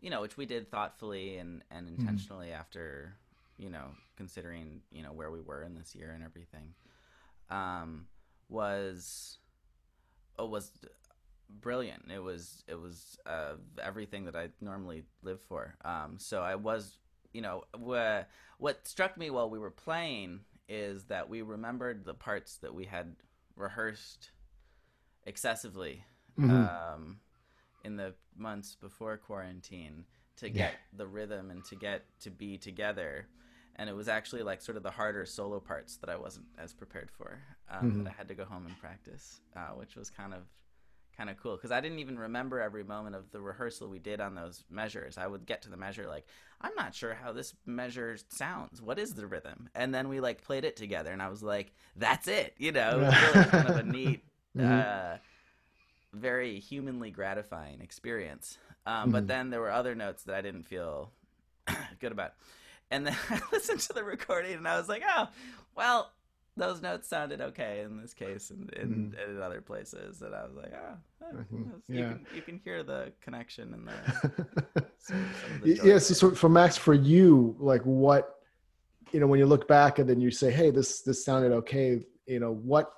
[SPEAKER 2] you know, which we did thoughtfully and and intentionally after you know considering you know where we were in this year and everything, um, was oh, was brilliant. It was it was uh, everything that I normally live for. Um, so I was you know wha- what struck me while we were playing is that we remembered the parts that we had rehearsed excessively
[SPEAKER 1] Mhm.
[SPEAKER 2] um, in the months before quarantine to get the rhythm and to get to be together. And it was actually like sort of the harder solo parts that I wasn't as prepared for um,
[SPEAKER 1] Mhm.
[SPEAKER 2] that I had to go home and practice, uh, which was kind of kind of cool because I didn't even remember every moment of the rehearsal we did on those measures. I would get to the measure like I'm not sure how this measure sounds. What is the rhythm? And then we like played it together, and I was like, "That's it." You know, it was really kind of a neat,
[SPEAKER 1] Mhm.
[SPEAKER 2] uh, very humanly gratifying experience. Um,
[SPEAKER 1] Mhm.
[SPEAKER 2] But then there were other notes that I didn't feel good about, and then I listened to the recording, and I was like, "Oh, well." Those notes sounded okay in this case, and in,
[SPEAKER 1] Mhm.
[SPEAKER 2] in other places, and I was like, "Ah, oh,
[SPEAKER 1] Mhm.
[SPEAKER 2] you,
[SPEAKER 1] Yeah.
[SPEAKER 2] can, you can hear the connection and the some, some of the joy
[SPEAKER 1] yes. so for Max, for you, like what, you know, when you look back and then you say, "Hey, this this sounded okay," you know, what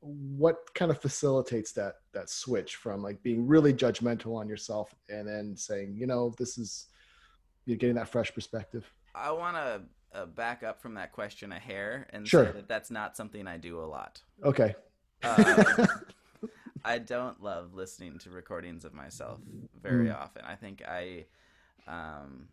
[SPEAKER 1] what kind of facilitates that that switch from like being really judgmental on yourself and then saying, you know, this is you're getting that fresh perspective.
[SPEAKER 2] I want to uh, back up from that question a hair and
[SPEAKER 1] Sure.
[SPEAKER 2] say that that's not something I do a lot.
[SPEAKER 1] Okay.
[SPEAKER 2] Uh, I don't love listening to recordings of myself very
[SPEAKER 1] Mm.
[SPEAKER 2] often. I think I um,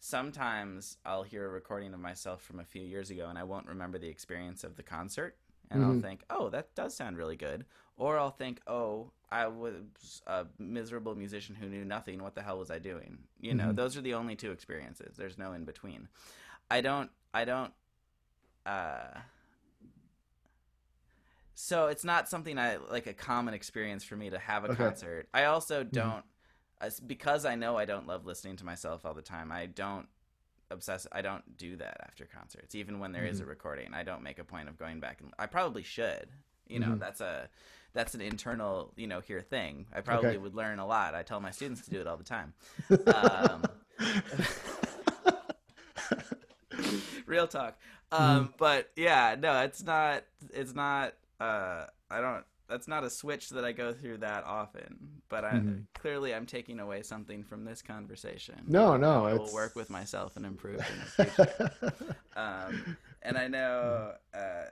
[SPEAKER 2] sometimes I'll hear a recording of myself from a few years ago and I won't remember the experience of the concert. And I'll
[SPEAKER 1] Mhm.
[SPEAKER 2] think, oh, that does sound really good. Or I'll think, oh, I was a miserable musician who knew nothing. What the hell was I doing? You know,
[SPEAKER 1] Mhm.
[SPEAKER 2] those are the only two experiences. There's no in between. I don't, I don't, uh, so it's not something I like a common experience for me to have a
[SPEAKER 1] Okay.
[SPEAKER 2] concert. I also don't, as- because I know I don't love listening to myself all the time. I don't obsess. I don't do that after concerts, even when there mm-hmm. is a mm-hmm. recording. I don't make a point of going back and I probably should. You know, mm-hmm. that's a that's an internal you know here thing. I probably okay. would learn a lot. I tell my students to do it all the time. Um, real talk. Um, mm. But yeah, no, it's not. It's not. Uh, I don't. That's not a switch that I go through that often. But I, mm-hmm. clearly, I'm taking away something from this conversation.
[SPEAKER 1] No, no,
[SPEAKER 2] I will work with myself and improve in the future. um, and I know uh,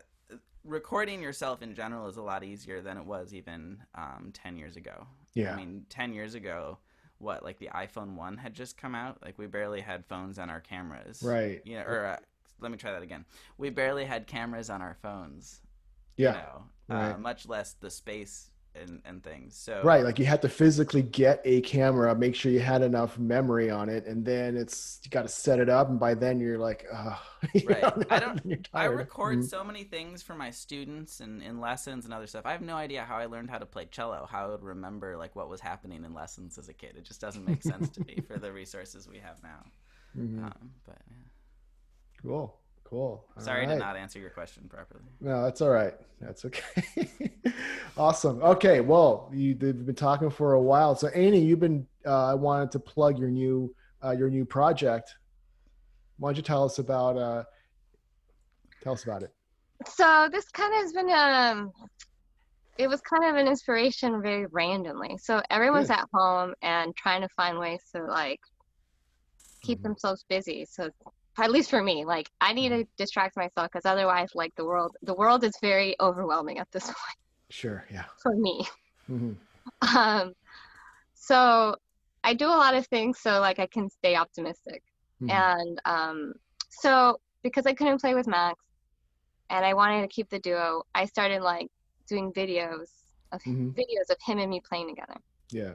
[SPEAKER 2] recording yourself in general is a lot easier than it was even um, ten years ago.
[SPEAKER 1] Yeah,
[SPEAKER 2] I mean, ten years ago, what like the iPhone one had just come out. Like we barely had phones on our cameras.
[SPEAKER 1] Right.
[SPEAKER 2] Yeah. or uh, let me try that again. We barely had cameras on our phones.
[SPEAKER 1] Yeah.
[SPEAKER 2] You know, uh, right. uh, much less the space and, and things. So
[SPEAKER 1] right, like you had to physically get a camera, make sure you had enough memory on it, and then it's you got to set it up, and by then you're like, oh,
[SPEAKER 2] right. Know, I don't. I record mm-hmm. so many things for my students and in lessons and other stuff. I have no idea how I learned how to play cello. How I would remember like what was happening in lessons as a kid. It just doesn't make sense to me for the resources we have now. Mm-hmm. Um, but yeah.
[SPEAKER 1] Cool. Cool.
[SPEAKER 2] All Sorry right. to not answer your question properly.
[SPEAKER 1] No, that's all right. That's okay. awesome. Okay. Well, you, have been talking for a while. So, Annie, you've been. Uh, I wanted to plug your new uh, your new project. Why don't you tell us about? Uh, tell us about it.
[SPEAKER 3] So this kind of has been um, it was kind of an inspiration very randomly. So everyone's Good. at home and trying to find ways to like keep mm-hmm. themselves busy. So at least for me like i need to distract myself because otherwise like the world the world is very overwhelming at this point
[SPEAKER 1] sure yeah.
[SPEAKER 3] for me. Mm-hmm. um so i do a lot of things so like i can stay optimistic. Mm-hmm. and um so because i couldn't play with max and i wanted to keep the duo i started like doing videos of mm-hmm. videos of him and me playing together.
[SPEAKER 1] Yeah.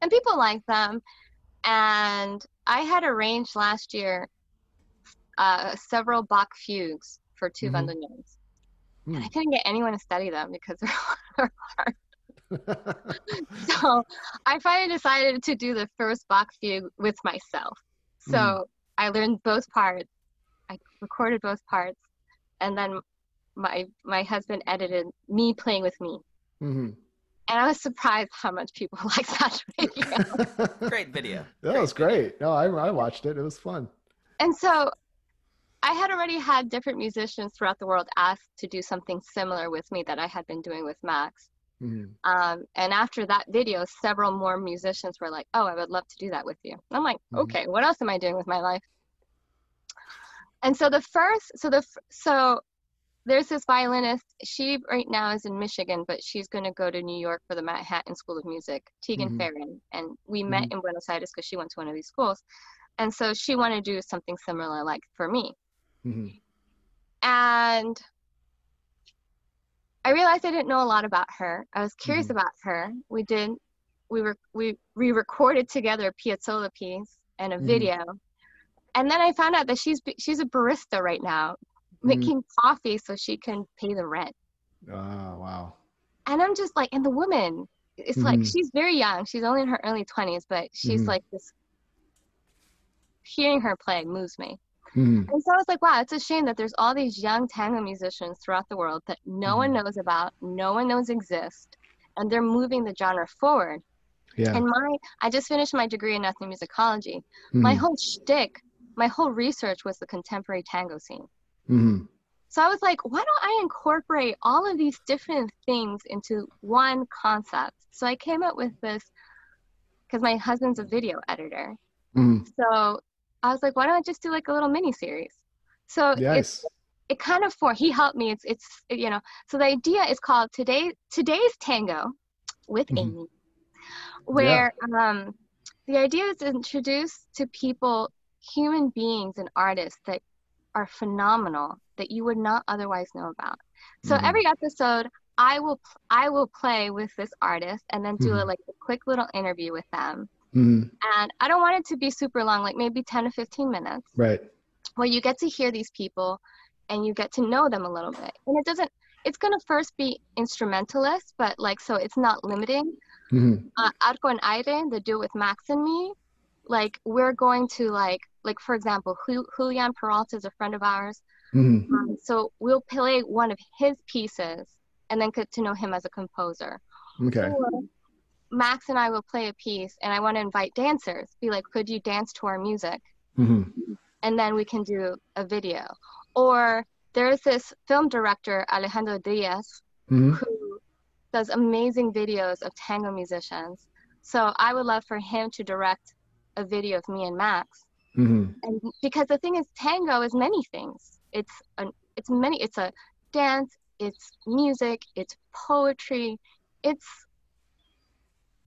[SPEAKER 3] And people like them. And i had arranged last year uh, several Bach fugues for two mm-hmm. bandoneons. Mm. And I hmm. couldn't get anyone to study them because they're hard. so I finally decided to do the first Bach fugue with myself. So mm. I learned both parts. I recorded both parts, and then my my husband edited me playing with me. Mm-hmm. And I was surprised how much people like that
[SPEAKER 2] video. great video.
[SPEAKER 1] That was great. No, I, I watched it. It was fun.
[SPEAKER 3] And so I had already had different musicians throughout the world ask to do something similar with me that I had been doing with Max. Mm-hmm. Um, and after that video, several more musicians were like, "Oh, I would love to do that with you." And I'm like, mm-hmm. "Okay, what else am I doing with my life?" And so the first, so the so there's this violinist. She right now is in Michigan, but she's going to go to New York for the Manhattan School of Music, Tegan mm-hmm. Farron. And we met mm-hmm. in Buenos Aires because she went to one of these schools. And so she wanted to do something similar, like for me. Mm-hmm. And I realized I didn't know a lot about her. I was curious mm-hmm. about her. We did, we were we we recorded together a Piazzolla piece and a mm-hmm. video, and then I found out that she's she's a barista right now, mm-hmm. making coffee so she can pay the rent.
[SPEAKER 1] Oh wow!
[SPEAKER 3] And I'm just like, and the woman, it's like mm-hmm. she's very young. She's only in her early twenties, but she's mm-hmm. like this. Hearing her play moves me. Mm-hmm. And so I was like, wow, it's a shame that there's all these young tango musicians throughout the world that no mm-hmm. one knows about, no one knows exist, and they're moving the genre forward. Yeah. And my, I just finished my degree in ethnomusicology. Mm-hmm. My whole shtick, my whole research was the contemporary tango scene. Mm-hmm. So I was like, why don't I incorporate all of these different things into one concept? So I came up with this because my husband's a video editor. Mm-hmm. So I was like, why don't I just do like a little mini series? So yes. it kind of for he helped me. It's it's you know. So the idea is called today today's tango with mm-hmm. Amy, where yeah. um the idea is to introduce to people human beings and artists that are phenomenal that you would not otherwise know about. So mm-hmm. every episode I will I will play with this artist and then do mm-hmm. a, like a quick little interview with them Mm-hmm. And I don't want it to be super long, like maybe 10 to 15 minutes.
[SPEAKER 1] Right.
[SPEAKER 3] Where you get to hear these people and you get to know them a little bit. And it doesn't, it's going to first be instrumentalist, but like, so it's not limiting. Mm-hmm. Uh, Arco and Aire, the duo with Max and me, like, we're going to like like for example, Julian Peralta is a friend of ours. Mm-hmm. Um, so we'll play one of his pieces and then get to know him as a composer.
[SPEAKER 1] Okay. Or
[SPEAKER 3] Max and I will play a piece, and I want to invite dancers. Be like, could you dance to our music? Mm-hmm. And then we can do a video. Or there's this film director Alejandro Diaz mm-hmm. who does amazing videos of tango musicians. So I would love for him to direct a video of me and Max. Mm-hmm. And because the thing is, tango is many things. It's an it's many. It's a dance. It's music. It's poetry. It's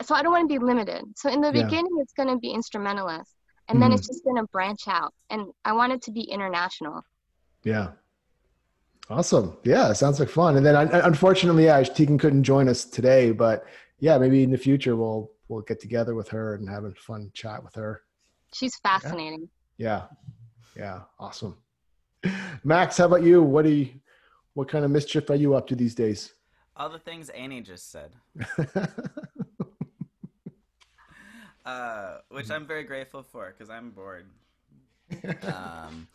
[SPEAKER 3] so I don't want to be limited. So in the yeah. beginning, it's going to be instrumentalist, and mm-hmm. then it's just going to branch out. And I want it to be international.
[SPEAKER 1] Yeah. Awesome. Yeah, sounds like fun. And then unfortunately, yeah, Tegan couldn't join us today, but yeah, maybe in the future we'll we'll get together with her and have a fun chat with her.
[SPEAKER 3] She's fascinating.
[SPEAKER 1] Yeah. Yeah. Awesome. Max, how about you? What do you what kind of mischief are you up to these days?
[SPEAKER 2] All the things Annie just said. uh, which I'm very grateful for because I'm bored. Um,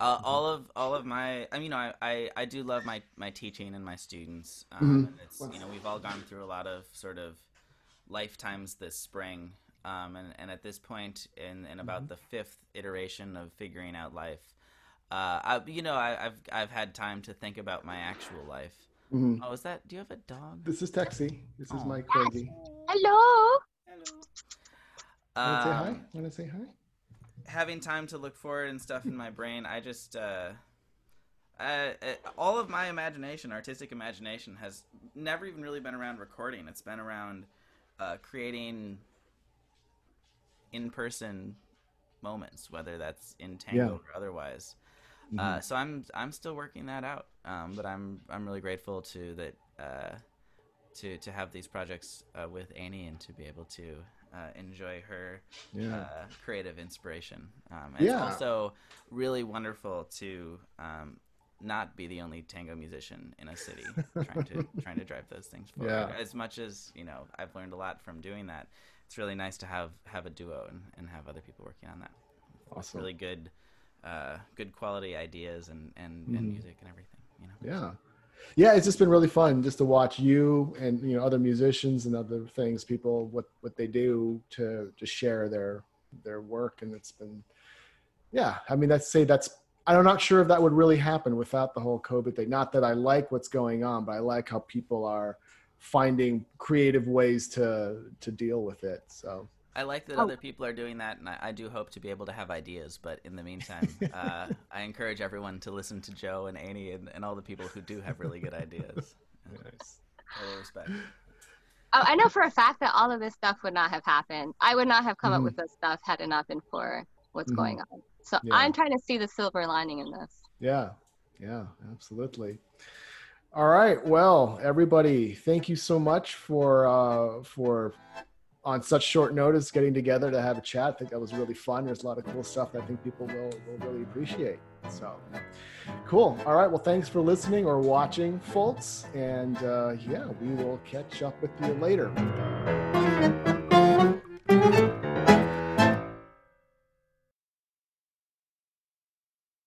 [SPEAKER 2] uh, all of all of my, I mean, you know, I, I, I, do love my, my teaching and my students. Um, mm-hmm. It's you know we've all gone through a lot of sort of lifetimes this spring, um, and and at this point in in about mm-hmm. the fifth iteration of figuring out life, uh, I, you know, I, have I've had time to think about my actual life. Mm-hmm. Oh, is that? Do you have a dog?
[SPEAKER 1] This is Texie. This is oh. my corgi.
[SPEAKER 3] Hello.
[SPEAKER 1] Hello. Want to say hi? Um, Want to say hi?
[SPEAKER 2] having time to look forward and stuff in my brain, I just uh, uh, all of my imagination, artistic imagination, has never even really been around recording. It's been around uh, creating in-person moments, whether that's in tango yeah. or otherwise. Mm-hmm. Uh, so I'm I'm still working that out, um, but I'm I'm really grateful to that uh, to to have these projects uh, with Annie and to be able to uh, enjoy her yeah. uh, creative inspiration. Um, and yeah. It's also really wonderful to um, not be the only tango musician in a city trying to trying to drive those things forward. Yeah. As much as you know, I've learned a lot from doing that. It's really nice to have have a duo and, and have other people working on that. Awesome. Really good, uh, good quality ideas and and, mm-hmm. and music and everything. You know.
[SPEAKER 1] Yeah yeah, it's just been really fun just to watch you and you know other musicians and other things, people what what they do to to share their their work, and it's been yeah. I mean, that's say that's I'm not sure if that would really happen without the whole COVID thing. Not that I like what's going on, but I like how people are finding creative ways to to deal with it. So
[SPEAKER 2] I like that oh. other people are doing that, and I, I, do hope to be able to have ideas. But in the meantime, uh, I encourage everyone to listen to Joe and Annie and, and all the people who do have really good ideas. Nice. Total respect.
[SPEAKER 3] Oh, I know for a fact that all of this stuff would not have happened. I would not have come mm-hmm. up with this stuff had it not been for what's mm-hmm. going on. So yeah. I'm trying to see the silver lining in this.
[SPEAKER 1] Yeah, yeah, absolutely. All right, well, everybody, thank you so much for uh, for on such short notice getting together to have a chat. I think that was really fun. There's a lot of cool stuff that I think people will, will really appreciate. So cool. All right. Well, thanks for listening or watching, folks. And uh, yeah, we will catch up with you later.